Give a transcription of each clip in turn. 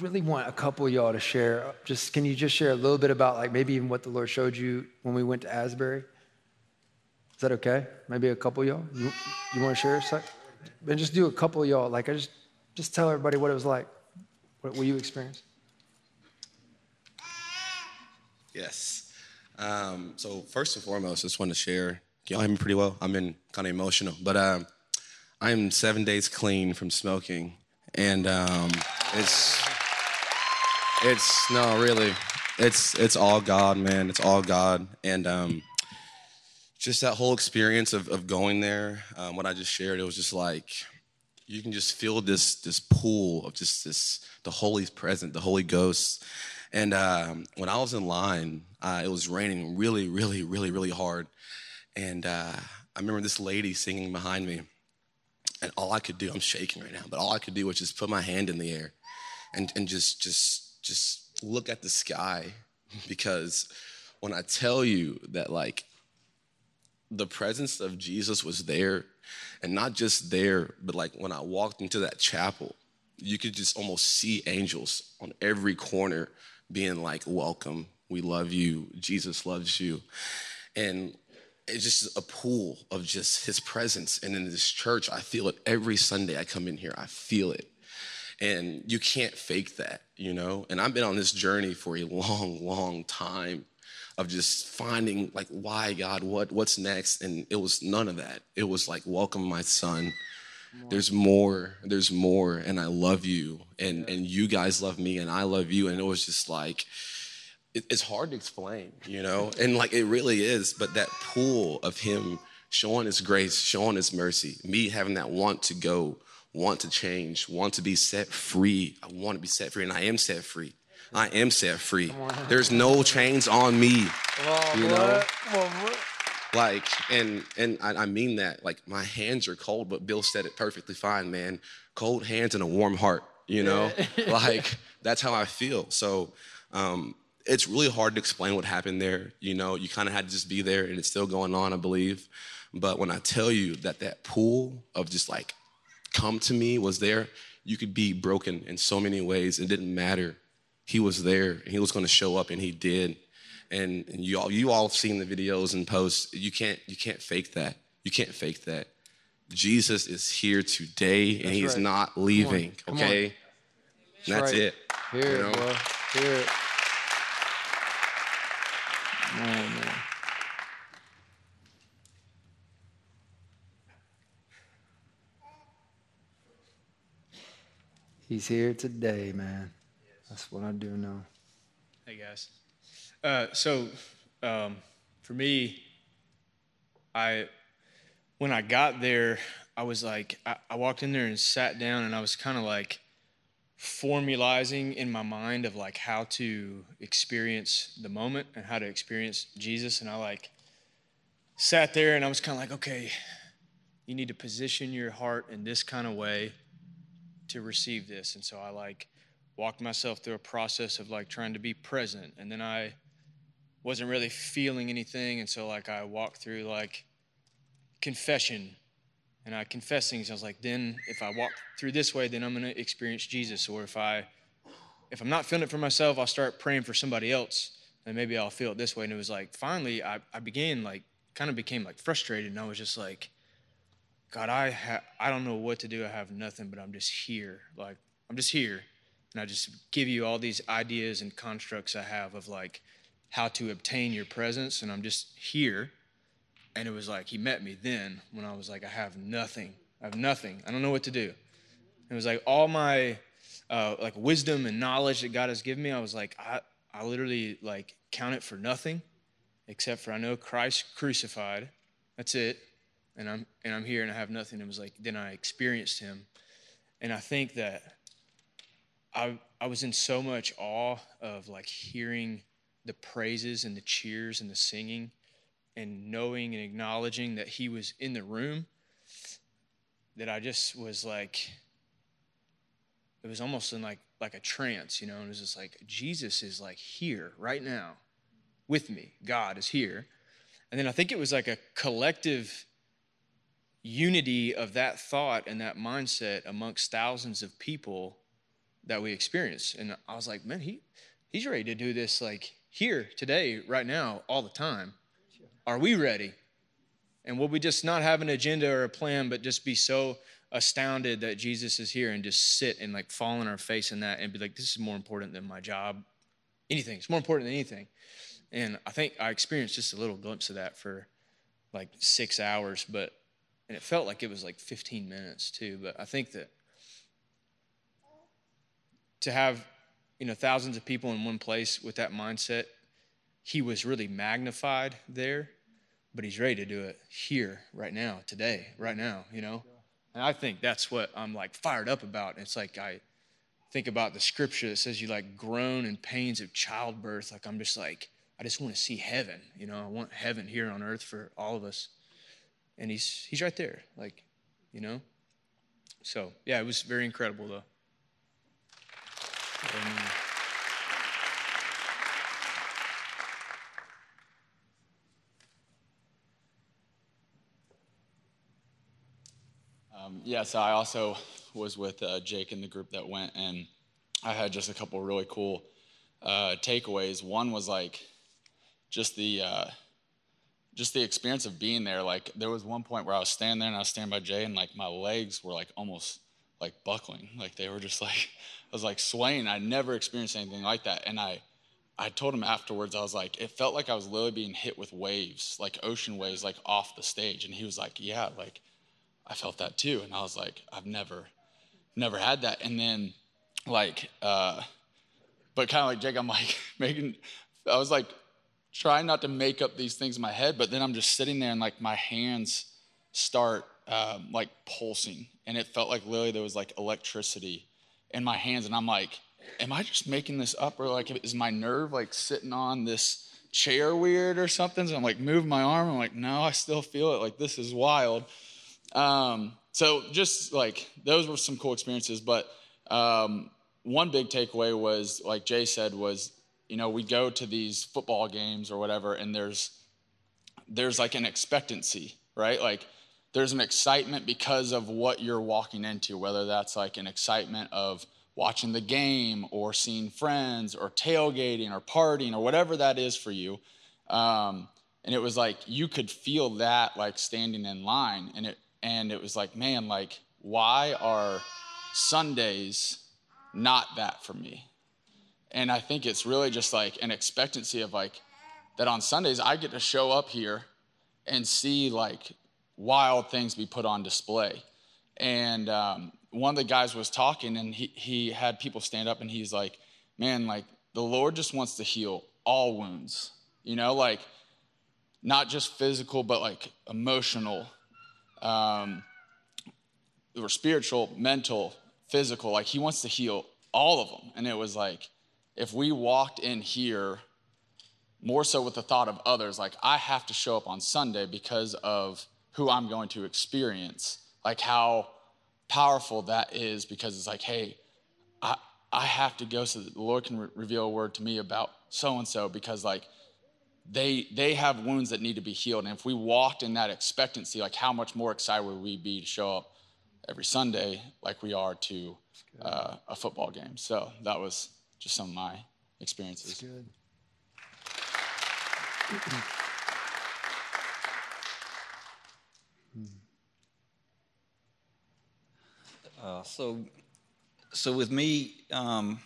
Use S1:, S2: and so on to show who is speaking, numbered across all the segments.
S1: Really want a couple y'all to share. Just can you just share a little bit about like maybe even what the Lord showed you when we went to Asbury? Is that okay? Maybe a couple y'all. You, you want to share a sec? And just do a couple y'all. Like I just just tell everybody what it was like. What, what you experienced.
S2: Yes. Um, so first and foremost, I just want to share. Y'all hear me pretty well. I'm in kind of emotional, but um, I'm seven days clean from smoking, and um, it's it's no really, it's it's all God, man. It's all God, and um, just that whole experience of, of going there, um, what I just shared, it was just like you can just feel this this pool of just this the Holy present, the Holy Ghost. And um, when I was in line, uh, it was raining really, really, really, really hard. And uh, I remember this lady singing behind me, and all I could do, I'm shaking right now, but all I could do was just put my hand in the air and, and just just just look at the sky because when I tell you that like the presence of Jesus was there, and not just there, but like when I walked into that chapel, you could just almost see angels on every corner being like, Welcome, we love you, Jesus loves you. And it's just a pool of just his presence. And in this church, I feel it every Sunday I come in here, I feel it. And you can't fake that, you know? And I've been on this journey for a long, long time of just finding like why God, what what's next? And it was none of that. It was like, welcome my son. There's more, there's more, and I love you, and and you guys love me, and I love you, and it was just like, it, it's hard to explain, you know, and like it really is. But that pool of Him showing His grace, showing His mercy, me having that want to go, want to change, want to be set free. I want to be set free, and I am set free. I am set free. There's no chains on me.
S1: On,
S2: you know,
S1: on,
S2: like, and and I, I, mean that. Like, my hands are cold, but Bill said it perfectly fine, man. Cold hands and a warm heart. You know, like that's how I feel. So. Um, it's really hard to explain what happened there. You know, you kind of had to just be there, and it's still going on, I believe. But when I tell you that that pool of just like come to me was there, you could be broken in so many ways. It didn't matter he was there and he was going to show up and he did and, and you all you all have seen the videos and posts you can't you can't fake that you can't fake that jesus is here today and
S1: That's
S2: he's
S1: right.
S2: not leaving
S1: Come on.
S2: okay
S1: That's
S2: And that's
S1: right.
S2: it
S1: Hear
S2: you know?
S1: bro. Hear it. Man, man. He's here today, man. That's what I do know.
S3: Hey guys. Uh, so um, for me, I when I got there, I was like, I, I walked in there and sat down, and I was kind of like formalizing in my mind of like how to experience the moment and how to experience Jesus, and I like sat there and I was kind of like, okay, you need to position your heart in this kind of way to receive this, and so I like walked myself through a process of like trying to be present. And then i wasn't really feeling anything. And so like i walked through like confession. And i confessed things. I was like then if i walk through this way then i'm going to experience jesus. Or if i if i'm not feeling it for myself i'll start praying for somebody else. And maybe i'll feel it this way. And it was like finally i, I began like kind of became like frustrated. And i was just like god i ha- i don't know what to do i have nothing but i'm just here like i'm just here and I just give you all these ideas and constructs I have of like how to obtain your presence, and I'm just here. And it was like he met me then when I was like, I have nothing. I have nothing. I don't know what to do. It was like all my uh, like wisdom and knowledge that God has given me. I was like, I, I literally like count it for nothing, except for I know Christ crucified. That's it. And I'm and I'm here and I have nothing. It was like then I experienced Him, and I think that I, I was in so much awe of like hearing the praises and the cheers and the singing and knowing and acknowledging that he was in the room that I just was like it was almost in like like a trance, you know, and it was just like Jesus is like here right now with me. God is here. And then I think it was like a collective unity of that thought and that mindset amongst thousands of people that we experience. And I was like, man, he he's ready to do this like here today, right now, all the time. Are we ready? And will we just not have an agenda or a plan, but just be so astounded that Jesus is here and just sit and like fall on our face in that and be like, this is more important than my job. Anything. It's more important than anything. And I think I experienced just a little glimpse of that for like six hours, but and it felt like it was like 15 minutes too. But I think that to have you know thousands of people in one place with that mindset, he was really magnified there, but he's ready to do it here, right now, today, right now. You know, and I think that's what I'm like fired up about. It's like I think about the scripture that says you like groan in pains of childbirth. Like I'm just like I just want to see heaven. You know, I want heaven here on earth for all of us. And he's he's right there, like, you know. So yeah, it was very incredible though. Amen.
S4: Um, yeah, so I also was with uh, Jake in the group that went, and I had just a couple really cool uh, takeaways. One was like just the uh, just the experience of being there. Like there was one point where I was standing there and I was standing by Jay, and like my legs were like almost like buckling, like they were just like I was like swaying. I never experienced anything like that, and I I told him afterwards, I was like, it felt like I was literally being hit with waves, like ocean waves, like off the stage. And he was like, yeah, like I felt that too. And I was like, I've never, never had that. And then, like, uh, but kind of like Jake, I'm like making, I was like trying not to make up these things in my head, but then I'm just sitting there and like my hands start um, like pulsing. And it felt like literally there was like electricity in my hands. And I'm like, am I just making this up? Or like, is my nerve like sitting on this chair weird or something? So I'm like, move my arm. I'm like, no, I still feel it. Like, this is wild. Um, so just like those were some cool experiences. But um, one big takeaway was, like Jay said, was you know we go to these football games or whatever, and there's there's like an expectancy, right? Like there's an excitement because of what you're walking into, whether that's like an excitement of watching the game or seeing friends or tailgating or partying or whatever that is for you. Um, and it was like you could feel that like standing in line, and it and it was like, man, like why are Sundays not that for me? And I think it's really just like an expectancy of like that on Sundays I get to show up here and see like wild things be put on display. And um, one of the guys was talking and he, he had people stand up and he's like, man, like the Lord just wants to heal all wounds, you know, like not just physical, but like emotional, um, or spiritual, mental, physical. Like he wants to heal all of them. And it was like, if we walked in here more so with the thought of others, like I have to show up on Sunday because of who I'm going to experience, like how powerful that is because it's like, hey, I, I have to go so that the Lord can re- reveal a word to me about so and so because like they they have wounds that need to be healed. And if we walked in that expectancy, like how much more excited would we be to show up every Sunday like we are to uh, a football game? So that was just some of my experiences.
S5: That's good.
S6: Uh, so, so with me, um,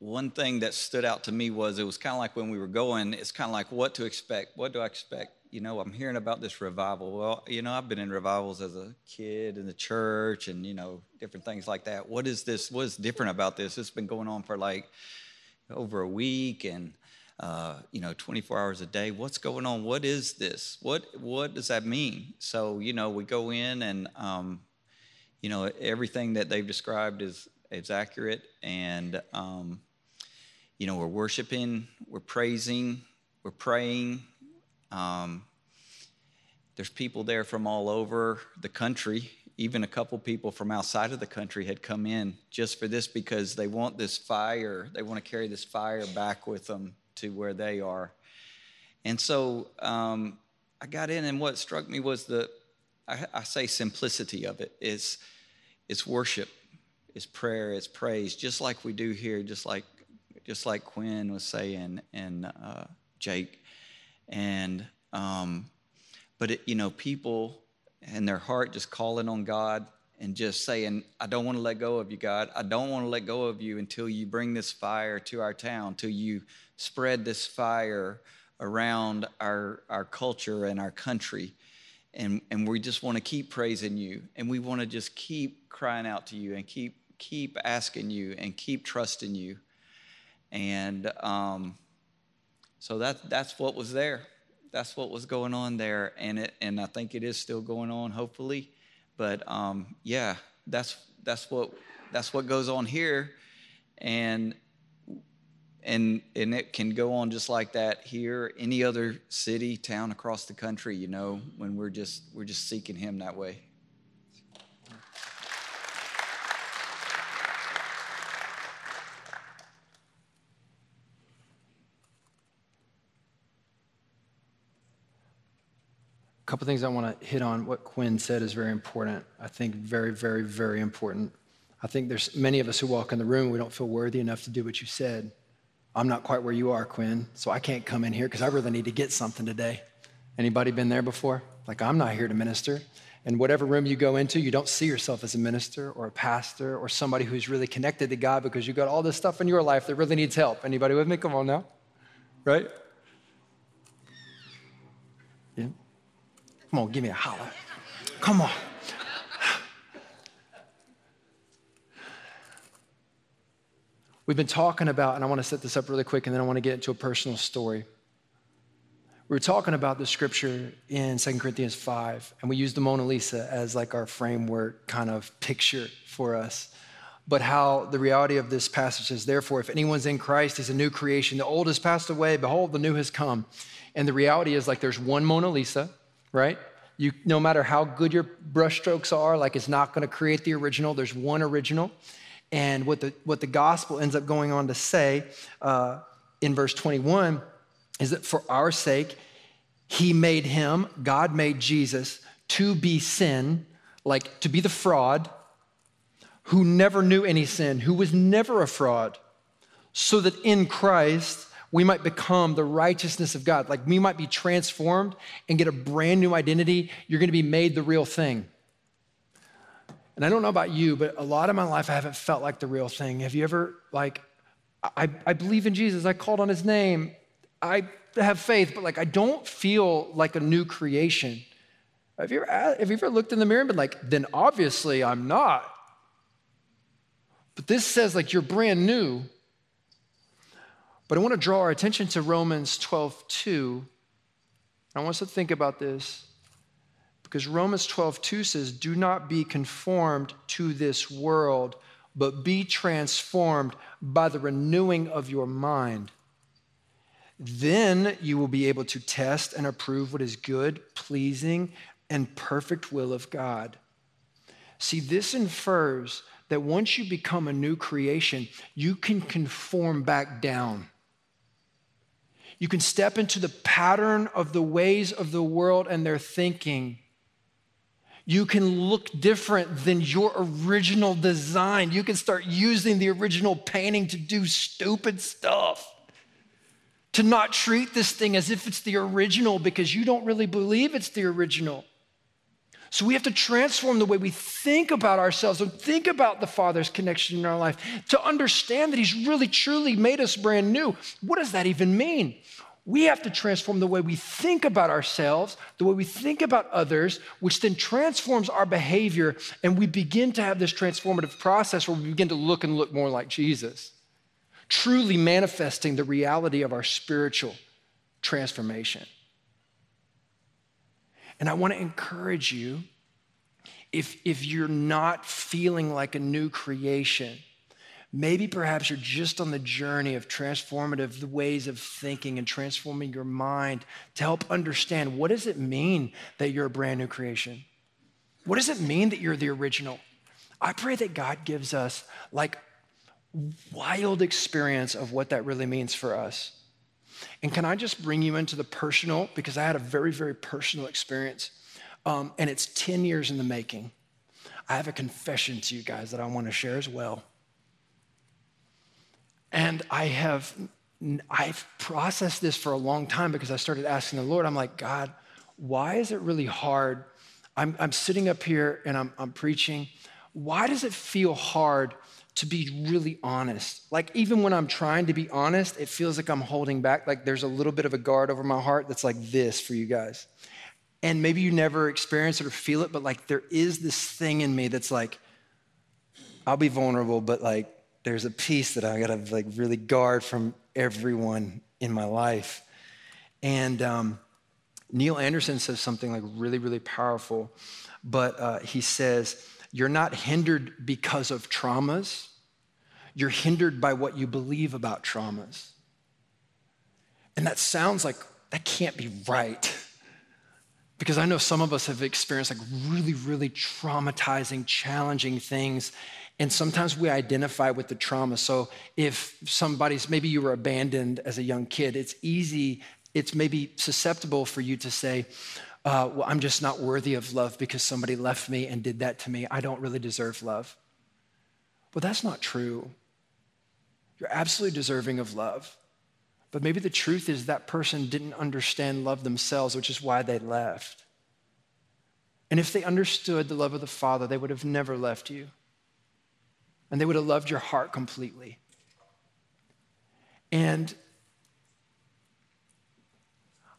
S6: one thing that stood out to me was it was kind of like when we were going. It's kind of like what to expect. What do I expect? You know, I'm hearing about this revival. Well, you know, I've been in revivals as a kid in the church, and you know, different things like that. What is this? What is different about this? It's been going on for like over a week, and uh, you know, 24 hours a day. What's going on? What is this? What what does that mean? So you know, we go in and um, you know everything that they've described is is accurate, and um, you know, we're worshiping, we're praising, we're praying. Um, there's people there from all over the country. Even a couple people from outside of the country had come in just for this because they want this fire. They want to carry this fire back with them to where they are. And so um, I got in, and what struck me was the, I, I say simplicity of it. It's, it's worship, it's prayer, it's praise, just like we do here, just like, just like Quinn was saying and uh, Jake. And um, but it, you know, people and their heart just calling on God and just saying, I don't want to let go of you, God. I don't want to let go of you until you bring this fire to our town, till you spread this fire around our, our culture and our country. And, and we just want to keep praising you. And we want to just keep crying out to you and keep, keep asking you and keep trusting you. And um, so that, that's what was there that's what was going on there, and it and I think it is still going on, hopefully. But um, yeah, that's that's what that's what goes on here, and and and it can go on just like that here, any other city, town across the country. You know, when we're just we're just seeking Him that way.
S1: A couple things I want to hit on. What Quinn said is very important. I think very, very, very important. I think there's many of us who walk in the room, we don't feel worthy enough to do what you said. I'm not quite where you are, Quinn, so I can't come in here because I really need to get something today. Anybody been there before? Like, I'm not here to minister. And whatever room you go into, you don't see yourself as a minister or a pastor or somebody who's really connected to God because you got all this stuff in your life that really needs help. Anybody with me? Come on now. Right? Come on, give me a holler. Come on. We've been talking about, and I want to set this up really quick, and then I want to get into a personal story. We were talking about the scripture in 2 Corinthians 5, and we used the Mona Lisa as like our framework kind of picture for us. But how the reality of this passage is, therefore, if anyone's in Christ, he's a new creation. The old has passed away, behold, the new has come. And the reality is, like, there's one Mona Lisa, right? You, no matter how good your brushstrokes are, like it's not going to create the original. There's one original. And what the, what the gospel ends up going on to say uh, in verse 21 is that for our sake, he made him, God made Jesus, to be sin, like to be the fraud, who never knew any sin, who was never a fraud, so that in Christ we might become the righteousness of God. Like we might be transformed and get a brand new identity. You're going to be made the real thing. And I don't know about you, but a lot of my life I haven't felt like the real thing. Have you ever, like, I, I believe in Jesus, I called on his name, I have faith, but like I don't feel like a new creation. Have you, ever, have you ever looked in the mirror and been like, then obviously I'm not? But this says like you're brand new. But I want to draw our attention to Romans 12, 2. I want us to think about this because Romans 12, 2 says, Do not be conformed to this world, but be transformed by the renewing of your mind. Then you will be able to test and approve what is good, pleasing, and perfect will of God. See, this infers that once you become a new creation, you can conform back down. You can step into the pattern of the ways of the world and their thinking. You can look different than your original design. You can start using the original painting to do stupid stuff. To not treat this thing as if it's the original because you don't really believe it's the original. So we have to transform the way we think about ourselves and think about the Father's connection in our life to understand that He's really truly made us brand new. What does that even mean? We have to transform the way we think about ourselves, the way we think about others, which then transforms our behavior, and we begin to have this transformative process where we begin to look and look more like Jesus, truly manifesting the reality of our spiritual transformation. And I want to encourage you if, if you're not feeling like a new creation, Maybe perhaps you're just on the journey of transformative ways of thinking and transforming your mind to help understand what does it mean that you're a brand new creation? What does it mean that you're the original? I pray that God gives us like wild experience of what that really means for us. And can I just bring you into the personal because I had a very very personal experience. Um, and it's 10 years in the making. I have a confession to you guys that I want to share as well. And I have I've processed this for a long time because I started asking the Lord, I'm like, God, why is it really hard? I'm, I'm sitting up here and I'm, I'm preaching. Why does it feel hard to be really honest? Like, even when I'm trying to be honest, it feels like I'm holding back. Like, there's a little bit of a guard over my heart that's like this for you guys. And maybe you never experience it or feel it, but like, there is this thing in me that's like, I'll be vulnerable, but like, there's a piece that I gotta like really guard from everyone in my life. And um, Neil Anderson says something like really, really powerful, but uh, he says, You're not hindered because of traumas, you're hindered by what you believe about traumas. And that sounds like that can't be right. Because I know some of us have experienced like really, really traumatizing, challenging things and sometimes we identify with the trauma. So if somebody's, maybe you were abandoned as a young kid, it's easy, it's maybe susceptible for you to say, uh, well, I'm just not worthy of love because somebody left me and did that to me. I don't really deserve love. Well, that's not true. You're absolutely deserving of love. But maybe the truth is that person didn't understand love themselves, which is why they left. And if they understood the love of the Father, they would have never left you and they would have loved your heart completely. And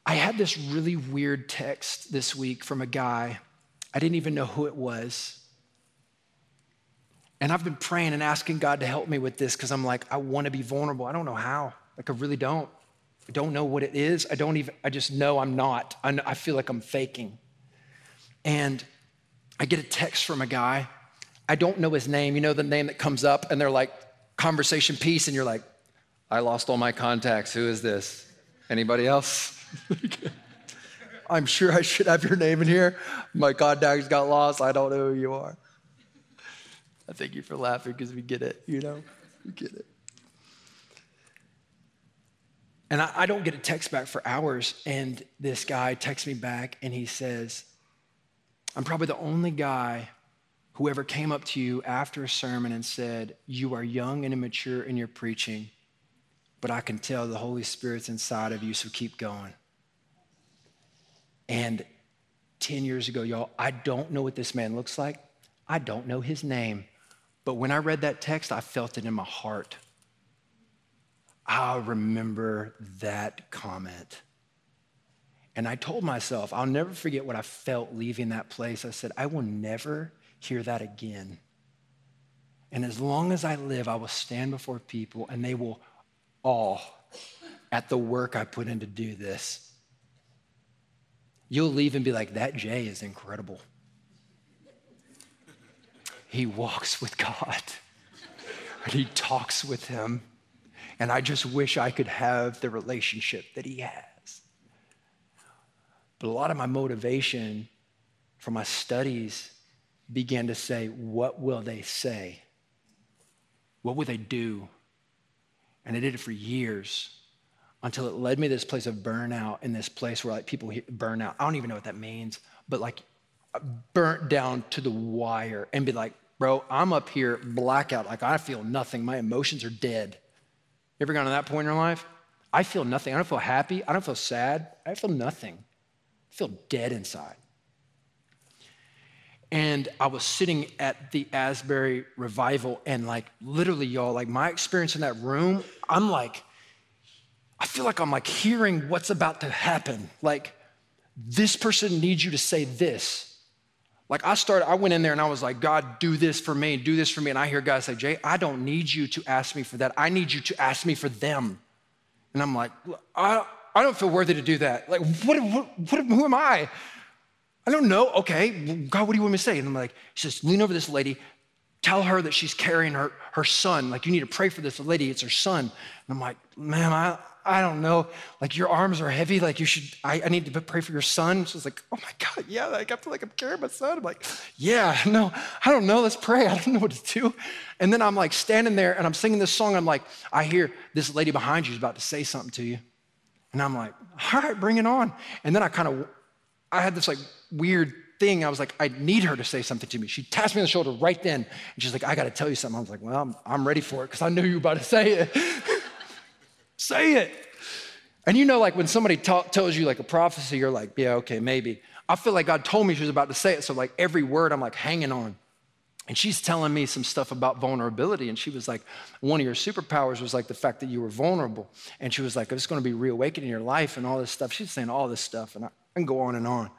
S1: I had this really weird text this week from a guy. I didn't even know who it was. And I've been praying and asking God to help me with this because I'm like, I want to be vulnerable. I don't know how. Like, I really don't. I don't know what it is. I don't even, I just know I'm not. I, know, I feel like I'm faking. And I get a text from a guy I don't know his name. You know the name that comes up and they're like, conversation piece, and you're like, I lost all my contacts. Who is this? Anybody else? I'm sure I should have your name in here. My contacts got lost. I don't know who you are. I thank you for laughing because we get it, you know? We get it. And I, I, don't get a text back for hours. And this guy texts me back and he says, I'm probably the only guy who ever came up to you after a sermon and said, You are young and immature in your preaching, but I can tell the Holy Spirit's inside of you, so keep going. And 10 years ago, y'all, I don't know what this man looks like. I don't know his name. But when I read that text, I felt it in my heart. I remember that comment. And I told myself, I'll never forget what I felt leaving that place. I said, I will never hear that again. And as long as I live, I will stand before people and they will awe at the work I put in to do this. You'll leave and be like, that Jay is incredible. He walks with God and he talks with him. And I just wish I could have the relationship that he has. But a lot of my motivation for my studies began to say, What will they say? What will they do? And I did it for years until it led me to this place of burnout in this place where like people burn out. I don't even know what that means, but like burnt down to the wire and be like, bro, I'm up here blackout. Like I feel nothing. My emotions are dead. You ever gone to that point in your life? I feel nothing. I don't feel happy. I don't feel sad. I feel nothing. I feel dead inside. And I was sitting at the Asbury revival, and like literally, y'all, like my experience in that room, I'm like, I feel like I'm like hearing what's about to happen. Like, this person needs you to say this. Like I started, I went in there and I was like, God, do this for me, do this for me. And I hear God say, Jay, I don't need you to ask me for that. I need you to ask me for them. And I'm like, I, I don't feel worthy to do that. Like, what, what, what who am I? I don't know. Okay, God, what do you want me to say? And I'm like, he says, lean over this lady, tell her that she's carrying her, her son. Like, you need to pray for this lady. It's her son. And I'm like, ma'am, I, I don't know. Like, your arms are heavy. Like, you should, I, I need to pray for your son. She's like, oh my God, yeah. Like, I feel like I'm carrying my son. I'm like, yeah, no, I don't know. Let's pray. I don't know what to do. And then I'm like standing there and I'm singing this song. I'm like, I hear this lady behind you is about to say something to you. And I'm like, all right, bring it on. And then I kind of, I had this like weird thing. I was like, I need her to say something to me. She tapped me on the shoulder right then. And she's like, I got to tell you something. I was like, well, I'm, I'm ready for it because I knew you were about to say it. say it. And you know, like when somebody ta- tells you like a prophecy, you're like, yeah, okay, maybe. I feel like God told me she was about to say it. So, like, every word I'm like hanging on. And she's telling me some stuff about vulnerability. And she was like, one of your superpowers was like the fact that you were vulnerable. And she was like, it's going to be reawakened in your life and all this stuff. She's saying all this stuff. And I can go on and on.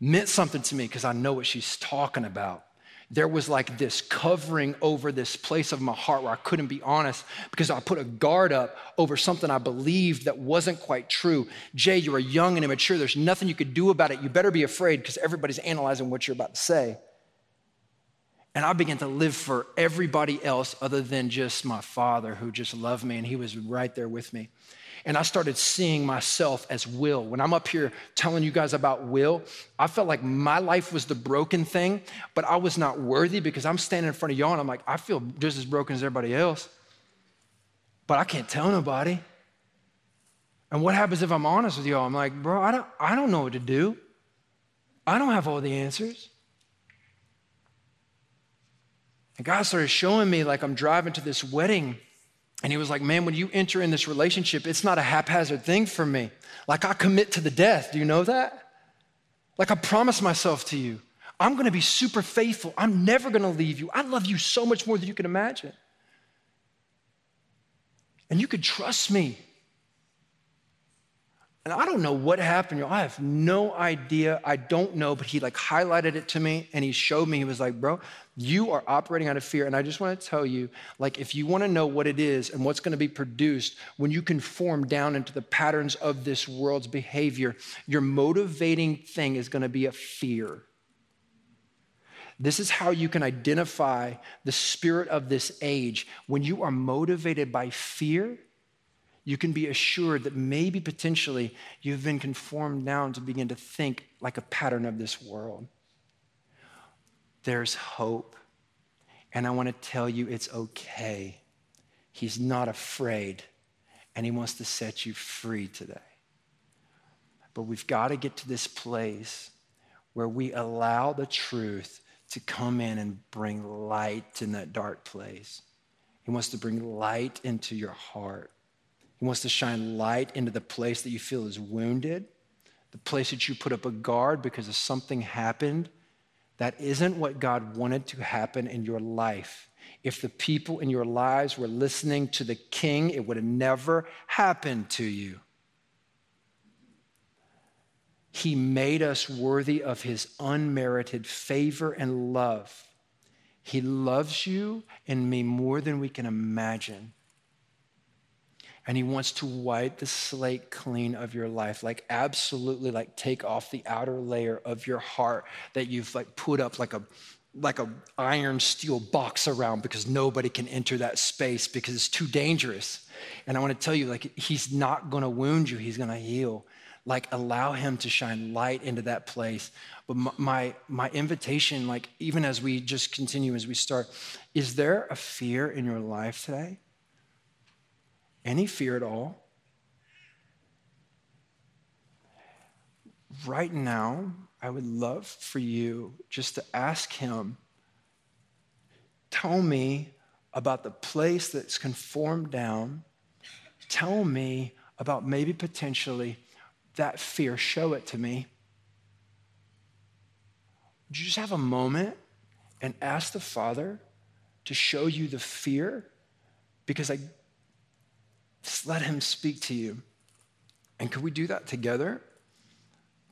S1: Meant something to me because I know what she's talking about. There was like this covering over this place of my heart where I couldn't be honest because I put a guard up over something I believed that wasn't quite true. Jay, you are young and immature. There's nothing you could do about it. You better be afraid because everybody's analyzing what you're about to say. And I began to live for everybody else other than just my father who just loved me and he was right there with me. And I started seeing myself as Will. When I'm up here telling you guys about Will, I felt like my life was the broken thing, but I was not worthy because I'm standing in front of y'all and I'm like, I feel just as broken as everybody else. But I can't tell nobody. And what happens if I'm honest with y'all? I'm like, bro, I don't, I don't know what to do. I don't have all the answers. And God started showing me like I'm driving to this wedding. And he was like, Man, when you enter in this relationship, it's not a haphazard thing for me. Like I commit to the death. Do you know that? Like I promise myself to you, I'm gonna be super faithful. I'm never gonna leave you. I love you so much more than you can imagine. And you could trust me. And I don't know what happened. I have no idea. I don't know, but he like highlighted it to me and he showed me. He was like, bro, you are operating out of fear. And I just want to tell you, like, if you want to know what it is and what's going to be produced when you conform down into the patterns of this world's behavior, your motivating thing is going to be a fear. This is how you can identify the spirit of this age. When you are motivated by fear, you can be assured that maybe potentially you've been conformed down to begin to think like a pattern of this world. There's hope. And I want to tell you it's okay. He's not afraid, and He wants to set you free today. But we've got to get to this place where we allow the truth to come in and bring light in that dark place. He wants to bring light into your heart. He wants to shine light into the place that you feel is wounded, the place that you put up a guard because of something happened that isn't what God wanted to happen in your life. If the people in your lives were listening to the king, it would have never happened to you. He made us worthy of his unmerited favor and love. He loves you and me more than we can imagine and he wants to wipe the slate clean of your life. Like absolutely like take off the outer layer of your heart that you've like put up like a like a iron steel box around because nobody can enter that space because it's too dangerous. And i want to tell you like he's not going to wound you he's going to heal. Like allow him to shine light into that place. But my, my, my invitation like even as we just continue as we start is there a fear in your life today any fear at all? Right now, I would love for you just to ask Him, tell me about the place that's conformed down. Tell me about maybe potentially that fear. Show it to me. You just have a moment and ask the Father to show you the fear? Because I just let Him speak to you. And could we do that together?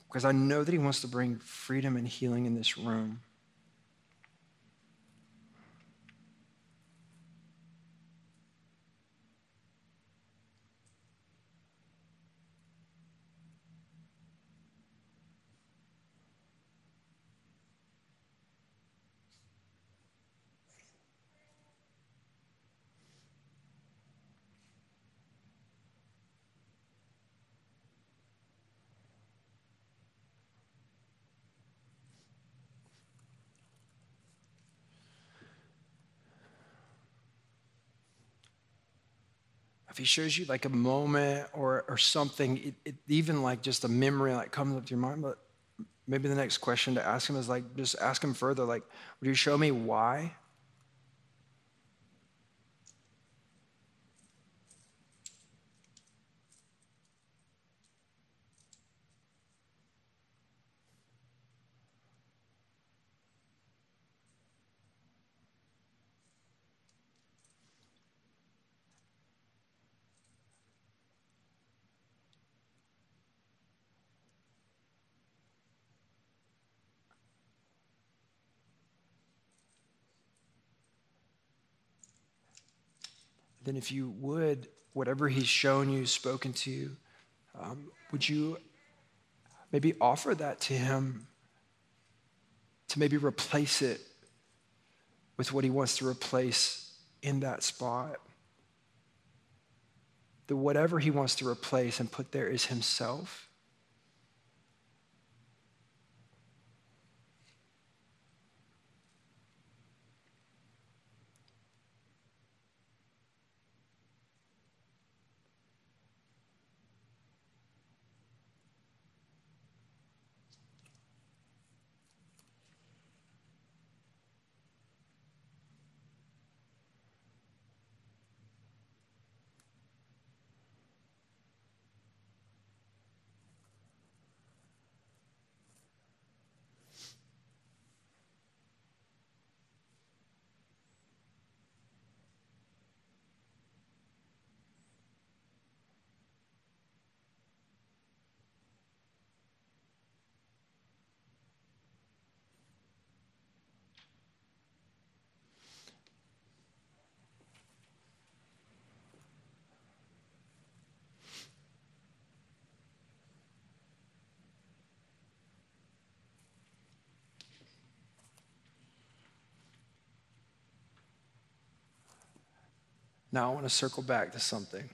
S1: Because I know that He wants to bring freedom and healing in this room. Shows you like a moment or, or something, it, it, even like just a memory like comes up to your mind, but maybe the next question to ask him is like, just ask him further, like, would you show me why? Then if you would, whatever he's shown you, spoken to you, um, would you maybe offer that to him to maybe replace it with what he wants to replace in that spot? The whatever he wants to replace and put there is himself. Now I want to circle back to something.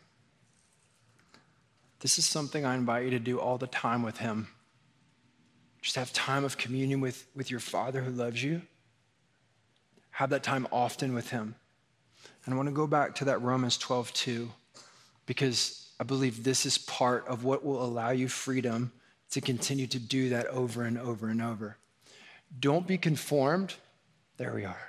S1: This is something I invite you to do all the time with Him. Just have time of communion with, with your Father who loves you. Have that time often with Him. And I want to go back to that Romans 12, 2, because I believe this is part of what will allow you freedom to continue to do that over and over and over. Don't be conformed. There we are.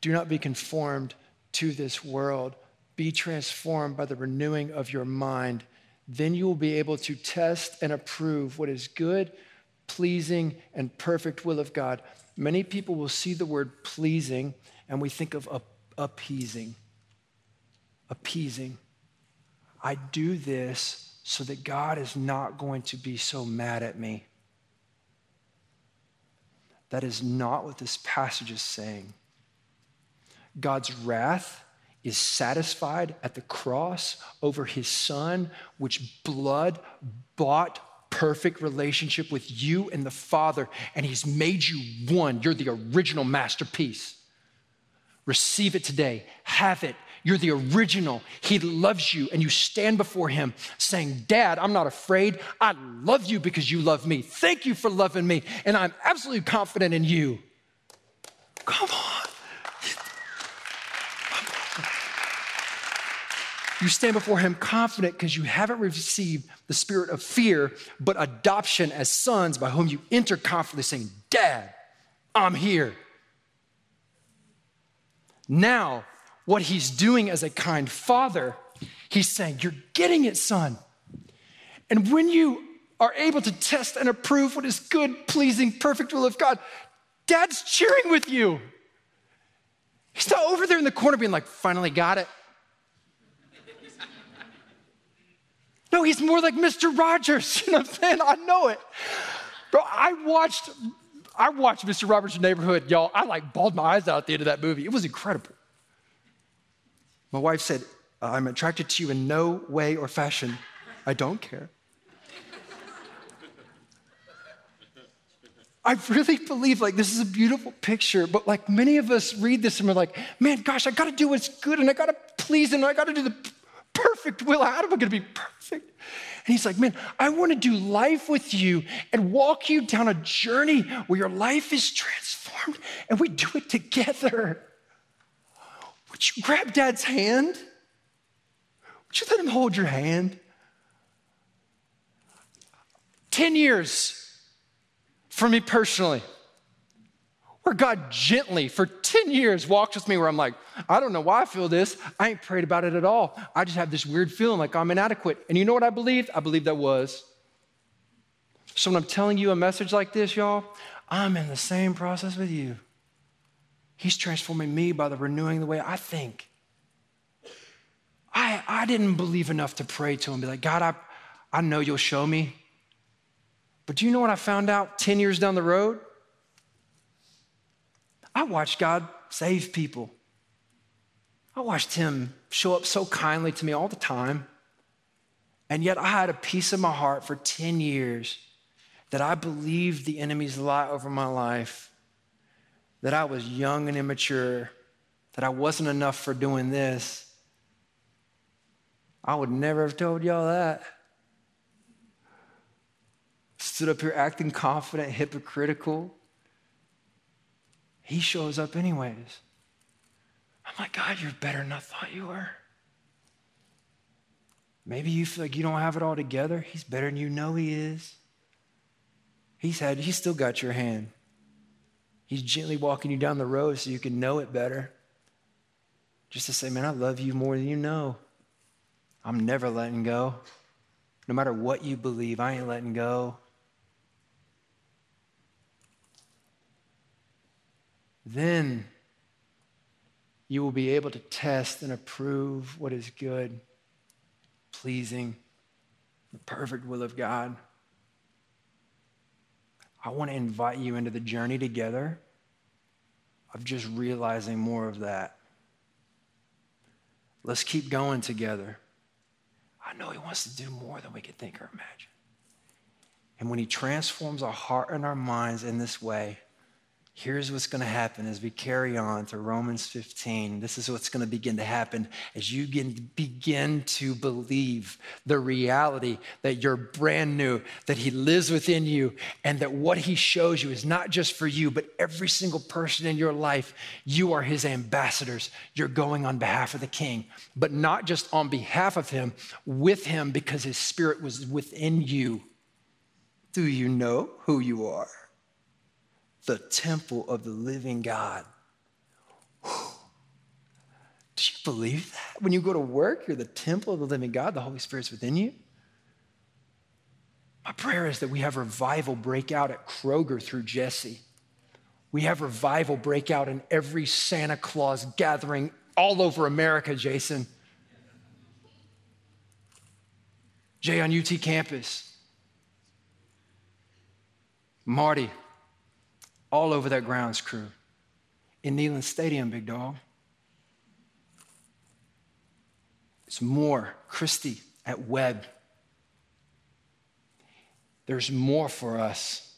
S1: Do not be conformed to this world, be transformed by the renewing of your mind. Then you will be able to test and approve what is good, pleasing, and perfect will of God. Many people will see the word pleasing and we think of appeasing. Appeasing. I do this so that God is not going to be so mad at me. That is not what this passage is saying. God's wrath is satisfied at the cross over his son, which blood bought perfect relationship with you and the Father, and he's made you one. You're the original masterpiece. Receive it today, have it. You're the original. He loves you, and you stand before him saying, Dad, I'm not afraid. I love you because you love me. Thank you for loving me, and I'm absolutely confident in you. Come on. You stand before him confident because you haven't received the spirit of fear, but adoption as sons by whom you enter confidently saying, Dad, I'm here. Now, what he's doing as a kind father, he's saying, You're getting it, son. And when you are able to test and approve what is good, pleasing, perfect will of God, dad's cheering with you. He's not over there in the corner being like, Finally got it. No, he's more like Mr. Rogers. You know what I'm saying? I know it. Bro, I watched, I watched Mr. Rogers' Neighborhood, y'all. I like bawled my eyes out at the end of that movie. It was incredible. My wife said, uh, I'm attracted to you in no way or fashion. I don't care. I really believe like this is a beautiful picture, but like many of us read this and we're like, man, gosh, I gotta do what's good and I gotta please and I gotta do the perfect will. How am I going to be perfect? And he's like, Man, I want to do life with you and walk you down a journey where your life is transformed and we do it together. Would you grab dad's hand? Would you let him hold your hand? 10 years for me personally, where God gently, for 10 years, walks with me where I'm like, I don't know why I feel this. I ain't prayed about it at all. I just have this weird feeling like I'm inadequate. And you know what I believed? I believed that was. So when I'm telling you a message like this, y'all, I'm in the same process with you. He's transforming me by the renewing the way I think. I, I didn't believe enough to pray to him, be like, God, I, I know you'll show me. But do you know what I found out 10 years down the road? I watched God save people. I watched Him show up so kindly to me all the time. And yet I had a piece of my heart for 10 years that I believed the enemy's lie over my life, that I was young and immature, that I wasn't enough for doing this. I would never have told y'all that. Stood up here acting confident, hypocritical. He shows up anyways. I'm like, God, you're better than I thought you were. Maybe you feel like you don't have it all together. He's better than you know he is. He's had, he's still got your hand. He's gently walking you down the road so you can know it better. Just to say, man, I love you more than you know. I'm never letting go. No matter what you believe, I ain't letting go. Then you will be able to test and approve what is good, pleasing, the perfect will of God. I want to invite you into the journey together of just realizing more of that. Let's keep going together. I know He wants to do more than we can think or imagine. And when He transforms our heart and our minds in this way, Here's what's going to happen as we carry on to Romans 15. This is what's going to begin to happen as you begin to believe the reality that you're brand new, that He lives within you, and that what He shows you is not just for you, but every single person in your life. You are His ambassadors. You're going on behalf of the King, but not just on behalf of Him, with Him because His Spirit was within you. Do you know who you are? The temple of the living God. Do you believe that? When you go to work, you're the temple of the living God, the Holy Spirit's within you. My prayer is that we have revival break out at Kroger through Jesse. We have revival break out in every Santa Claus gathering all over America, Jason. Jay on UT campus. Marty, all over that grounds crew. In Neyland Stadium, big dog. It's more. Christy at Webb. There's more for us.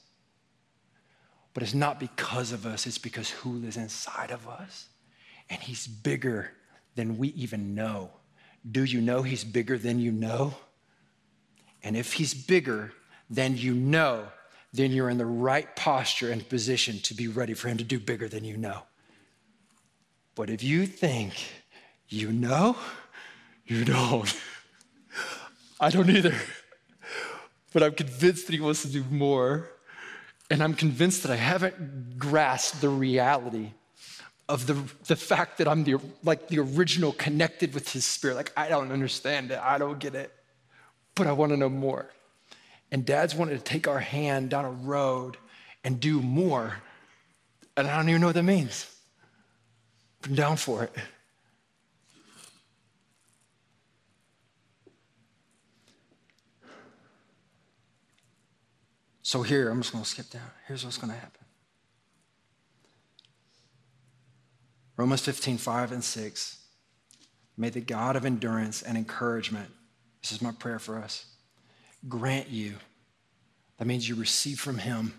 S1: But it's not because of us, it's because who lives inside of us. And he's bigger than we even know. Do you know he's bigger than you know? And if he's bigger than you know, then you're in the right posture and position to be ready for Him to do bigger than you know. But if you think you know, you don't. I don't either. But I'm convinced that He wants to do more. And I'm convinced that I haven't grasped the reality of the, the fact that I'm the, like the original connected with His Spirit. Like, I don't understand it, I don't get it, but I want to know more. And dads wanted to take our hand down a road and do more. And I don't even know what that means. I'm down for it. So here, I'm just going to skip down. Here's what's going to happen. Romans 15, 5 and 6. May the God of endurance and encouragement, this is my prayer for us grant you. That means you receive from Him.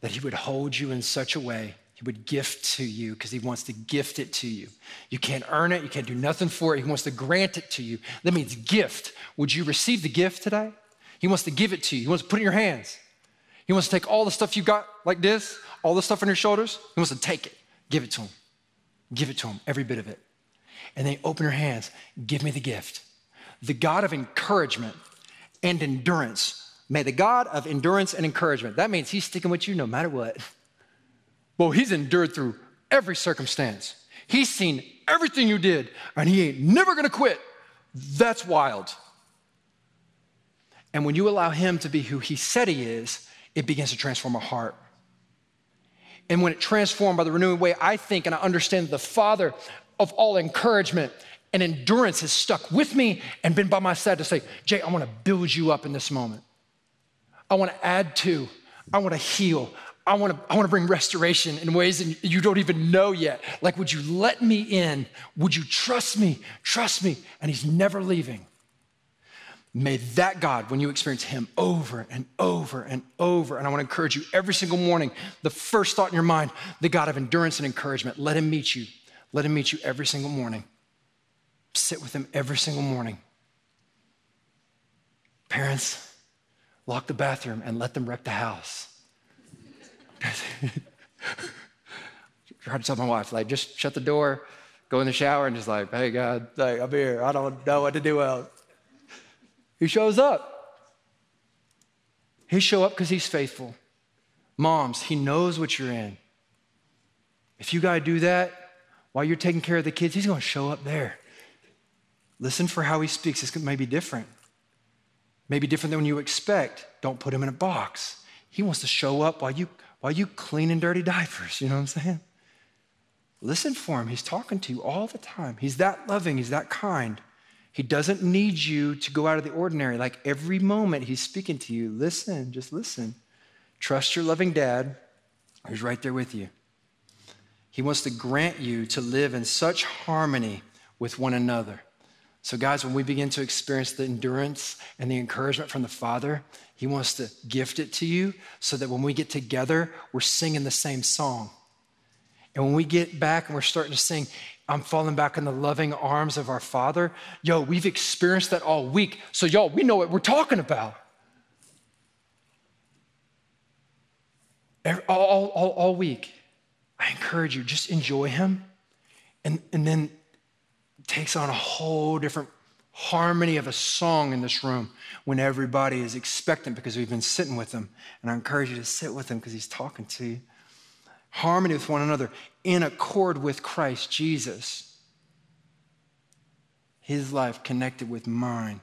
S1: That He would hold you in such a way, He would gift to you because He wants to gift it to you. You can't earn it, you can't do nothing for it. He wants to grant it to you. That means gift. Would you receive the gift today? He wants to give it to you, He wants to put it in your hands. He wants to take all the stuff you got like this, all the stuff on your shoulders, He wants to take it, give it to Him. Give it to Him, every bit of it. and then open your hands. Give me the gift. The God of encouragement and endurance. May the God of endurance and encouragement, that means he's sticking with you no matter what. Well, he's endured through every circumstance. He's seen everything you did, and he ain't never gonna quit. That's wild. And when you allow him to be who he said he is, it begins to transform a heart. And when it transformed by the renewing way, I think and I understand the Father of all encouragement and endurance has stuck with me and been by my side to say, Jay, I wanna build you up in this moment. I wanna add to, I wanna heal, I wanna, I wanna bring restoration in ways that you don't even know yet. Like, would you let me in? Would you trust me? Trust me. And He's never leaving. May that God, when you experience Him over and over and over, and I want to encourage you every single morning, the first thought in your mind, the God of endurance and encouragement, let Him meet you. Let Him meet you every single morning. Sit with Him every single morning. Parents, lock the bathroom and let them wreck the house. Try to tell my wife, like, just shut the door, go in the shower, and just like, hey, God, like, I'm here. I don't know what to do else. He shows up. He show up because he's faithful. Moms, he knows what you're in. If you got to do that while you're taking care of the kids, he's to show up there. Listen for how he speaks. This may be different. Maybe different than you expect. Don't put him in a box. He wants to show up while you while you cleaning dirty diapers. You know what I'm saying? Listen for him. He's talking to you all the time. He's that loving. He's that kind. He doesn't need you to go out of the ordinary. Like every moment he's speaking to you, listen, just listen. Trust your loving dad who's right there with you. He wants to grant you to live in such harmony with one another. So, guys, when we begin to experience the endurance and the encouragement from the Father, He wants to gift it to you so that when we get together, we're singing the same song. And when we get back and we're starting to sing, I'm falling back in the loving arms of our Father. Yo, we've experienced that all week. So, y'all, we know what we're talking about. All, all, all week. I encourage you, just enjoy Him. And, and then takes on a whole different harmony of a song in this room when everybody is expectant because we've been sitting with Him. And I encourage you to sit with Him because He's talking to you harmony with one another, in accord with Christ Jesus. His life connected with mine.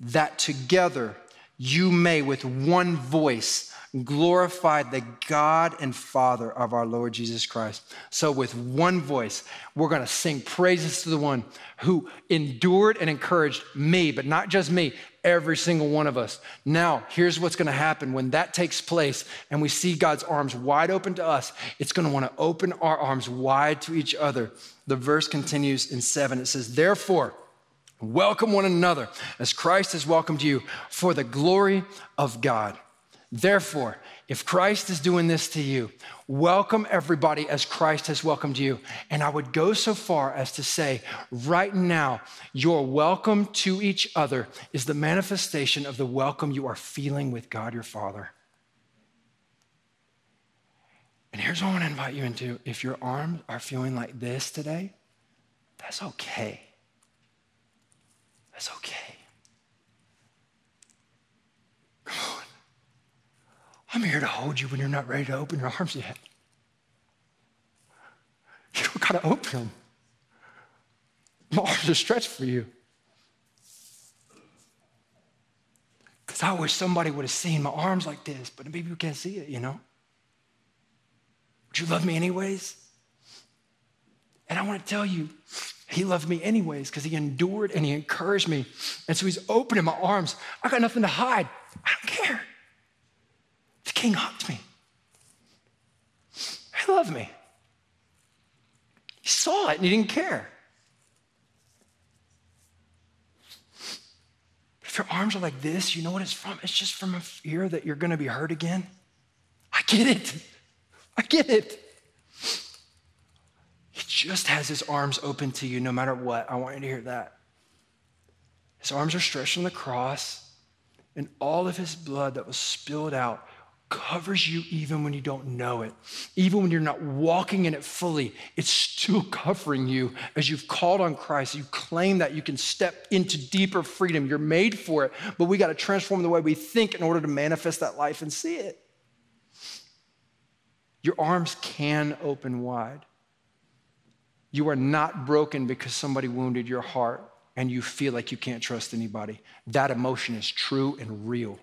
S1: That together you may, with one voice, glorify the God and Father of our Lord Jesus Christ. So, with one voice, we're going to sing praises to the one who endured and encouraged me, but not just me, every single one of us. Now, here's what's going to happen when that takes place and we see God's arms wide open to us. It's going to want to open our arms wide to each other. The verse continues in seven. It says, Therefore, welcome one another as Christ has welcomed you for the glory of God. Therefore, if Christ is doing this to you, welcome everybody as Christ has welcomed you. And I would go so far as to say, right now, your welcome to each other is the manifestation of the welcome you are feeling with God your Father. And here's what I want to invite you into. If your arms are feeling like this today, that's okay. That's okay. I'm here to hold you when you're not ready to open your arms yet. You don't got to open them. My arms are stretched for you. Because I wish somebody would have seen my arms like this, but maybe you can't see it, you know? Would you love me anyways? And I want to tell you, he loved me anyways because he endured and he encouraged me. And so he's opening my arms. I got nothing to hide. I don't care. Hugged me. He loved me. He saw it and he didn't care. If your arms are like this, you know what it's from? It's just from a fear that you're going to be hurt again. I get it. I get it. He just has his arms open to you no matter what. I want you to hear that. His arms are stretched on the cross, and all of his blood that was spilled out covers you even when you don't know it. Even when you're not walking in it fully, it's still covering you as you've called on Christ. You claim that you can step into deeper freedom. You're made for it, but we got to transform the way we think in order to manifest that life and see it. Your arms can open wide. You are not broken because somebody wounded your heart and you feel like you can't trust anybody. That emotion is true and real.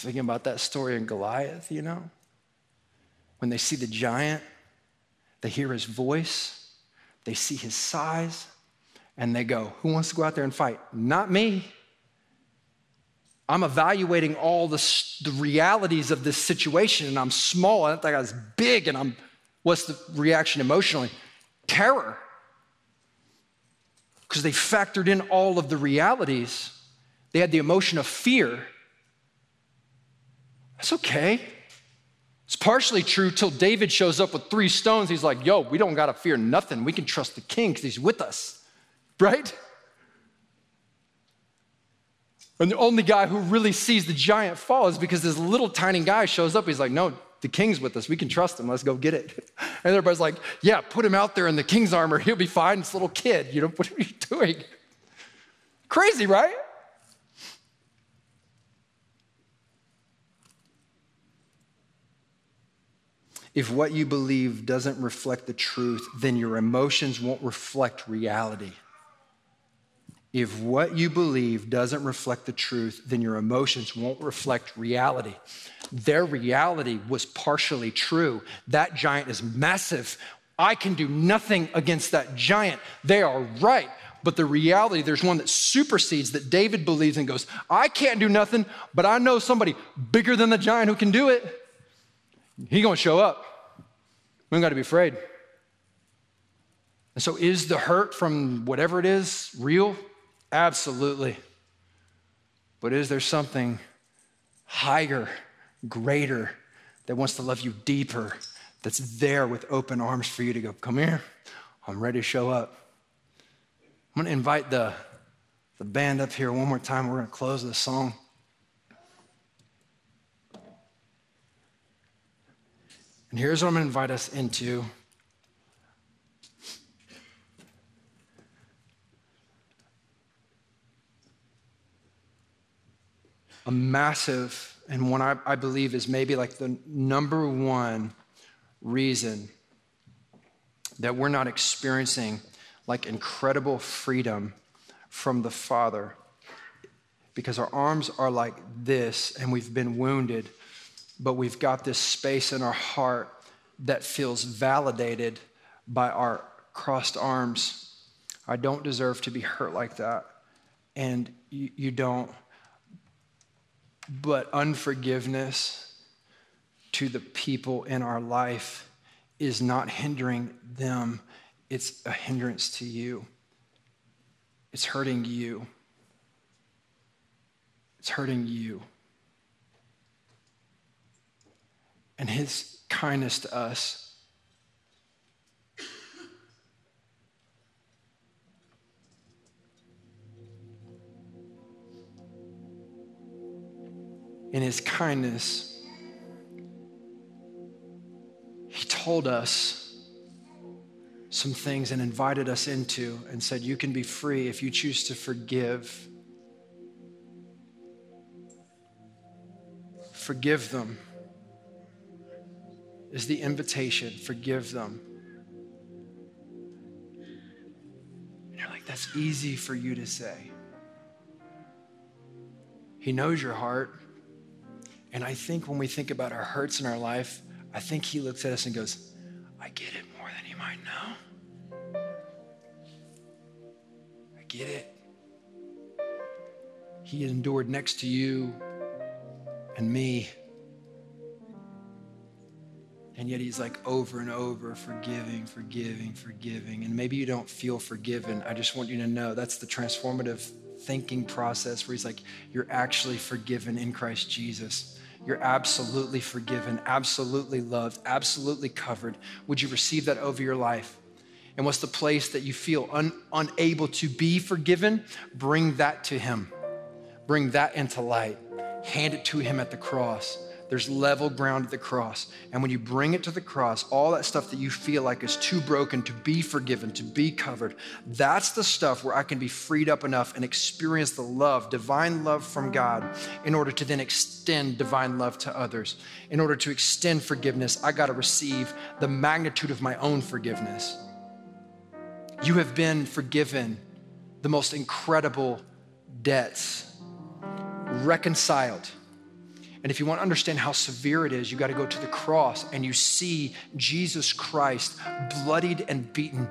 S1: Thinking about that story in Goliath, you know? When they see the giant, they hear his voice, they see his size, and they go, Who wants to go out there and fight? Not me. I'm evaluating all the, the realities of this situation, and I'm small, and that guy's big, and I'm, what's the reaction emotionally? Terror. Because they factored in all of the realities. They had the emotion of fear that's okay. It's partially true till David shows up with three stones. He's like, yo, we don't got to fear nothing. We can trust the king because he's with us, right? And the only guy who really sees the giant fall is because this little tiny guy shows up. He's like, no, the king's with us. We can trust him. Let's go get it. And everybody's like, yeah, put him out there in the king's armor. He'll be fine. This little kid, you know, what are you doing? Crazy, right? If what you believe doesn't reflect the truth, then your emotions won't reflect reality. If what you believe doesn't reflect the truth, then your emotions won't reflect reality. Their reality was partially true. That giant is massive. I can do nothing against that giant. They are right. But the reality, there's one that supersedes that David believes and goes, I can't do nothing, but I know somebody bigger than the giant who can do it. He gonna show up. We don't got to be afraid. And so, is the hurt from whatever it is real? Absolutely. But is there something higher, greater, that wants to love you deeper, that's there with open arms for you to go, come here, I'm ready to show up? I'm going to invite the, the band up here one more time. We're going to close this song. And here's what I'm going to invite us into. A massive, and one I, I believe is maybe like the number one reason that we're not experiencing like incredible freedom from the Father because our arms are like this and we've been wounded but we've got this space in our heart that feels validated by our crossed arms. I don't deserve to be hurt like that. And you, you don't. But unforgiveness to the people in our life is not hindering them, it's a hindrance to you. It's hurting you. It's hurting you. And his kindness to us. In his kindness, he told us some things and invited us into and said, You can be free if you choose to forgive. Forgive them is the invitation forgive them. And you're like, that's easy for you to say. He knows your heart. And I think when we think about our hurts in our life, I think He looks at us and goes, I get it more than you might know. I get it. He endured next to you and me and yet he's like over and over, forgiving, forgiving, forgiving. And maybe you don't feel forgiven. I just want you to know that's the transformative thinking process where he's like, you're actually forgiven in Christ Jesus. you're absolutely forgiven, absolutely loved, absolutely covered. Would you receive that over your life? And what's the place that you feel un- unable to be forgiven? Bring that to Him. Bring that into light. Hand it to Him at the cross. There's level ground at the cross. And when you bring it to the cross, all that stuff that you feel like is too broken to be forgiven, to be covered, that's the stuff where I can be freed up enough and experience the love, divine love from God, in order to then extend divine love to others. In order to extend forgiveness, I got to receive the magnitude of my own forgiveness. You have been forgiven the most incredible debts, reconciled and if you want to understand how severe it is, you got to go to the cross and you see Jesus Christ bloodied and beaten,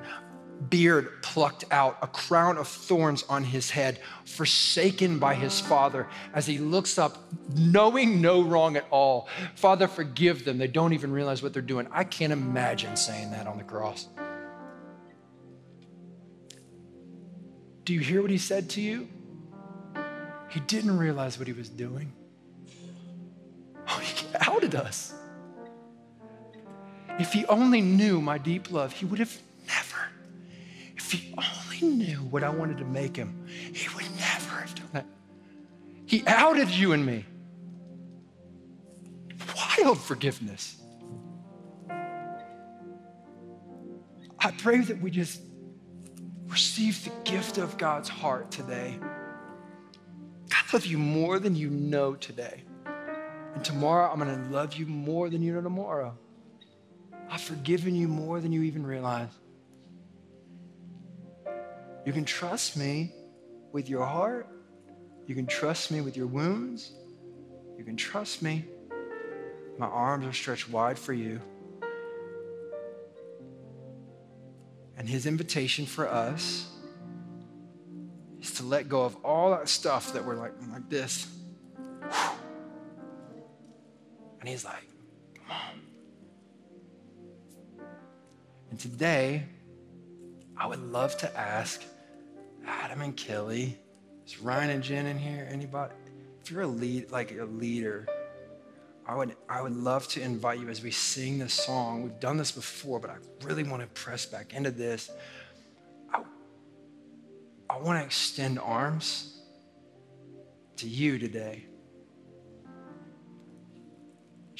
S1: beard plucked out, a crown of thorns on his head, forsaken by his Father as he looks up, knowing no wrong at all. Father, forgive them. They don't even realize what they're doing. I can't imagine saying that on the cross. Do you hear what he said to you? He didn't realize what he was doing. Outed us. If he only knew my deep love, he would have never. If he only knew what I wanted to make him, he would never have done that. He outed you and me. Wild forgiveness. I pray that we just receive the gift of God's heart today. I love you more than you know today. And tomorrow, I'm going to love you more than you know tomorrow. I've forgiven you more than you even realize. You can trust me with your heart. You can trust me with your wounds. You can trust me. My arms are stretched wide for you. And his invitation for us is to let go of all that stuff that we're like, like this. And he's like, come on. And today, I would love to ask Adam and Kelly, is Ryan and Jen in here? Anybody? If you're a lead, like a leader, I would, I would love to invite you as we sing this song. We've done this before, but I really want to press back into this. I, I want to extend arms to you today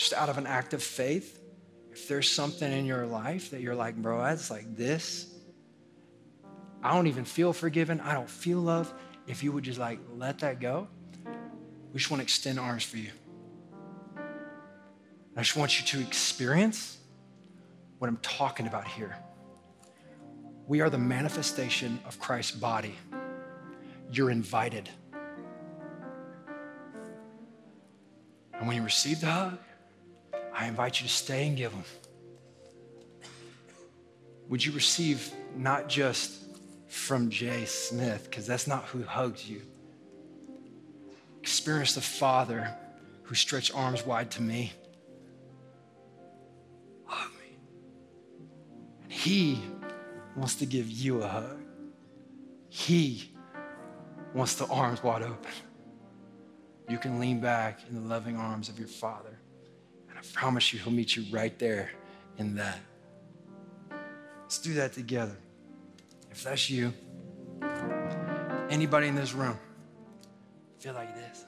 S1: just out of an act of faith, if there's something in your life that you're like, bro, that's like this, I don't even feel forgiven, I don't feel love, if you would just like let that go, we just want to extend arms for you. I just want you to experience what I'm talking about here. We are the manifestation of Christ's body. You're invited. And when you receive the hug, I invite you to stay and give them. Would you receive not just from Jay Smith, because that's not who hugged you? Experience the Father who stretched arms wide to me. Hug me. And He wants to give you a hug. He wants the arms wide open. You can lean back in the loving arms of your Father. I promise you, He'll meet you right there in that. Let's do that together. If that's you, anybody in this room, feel like this.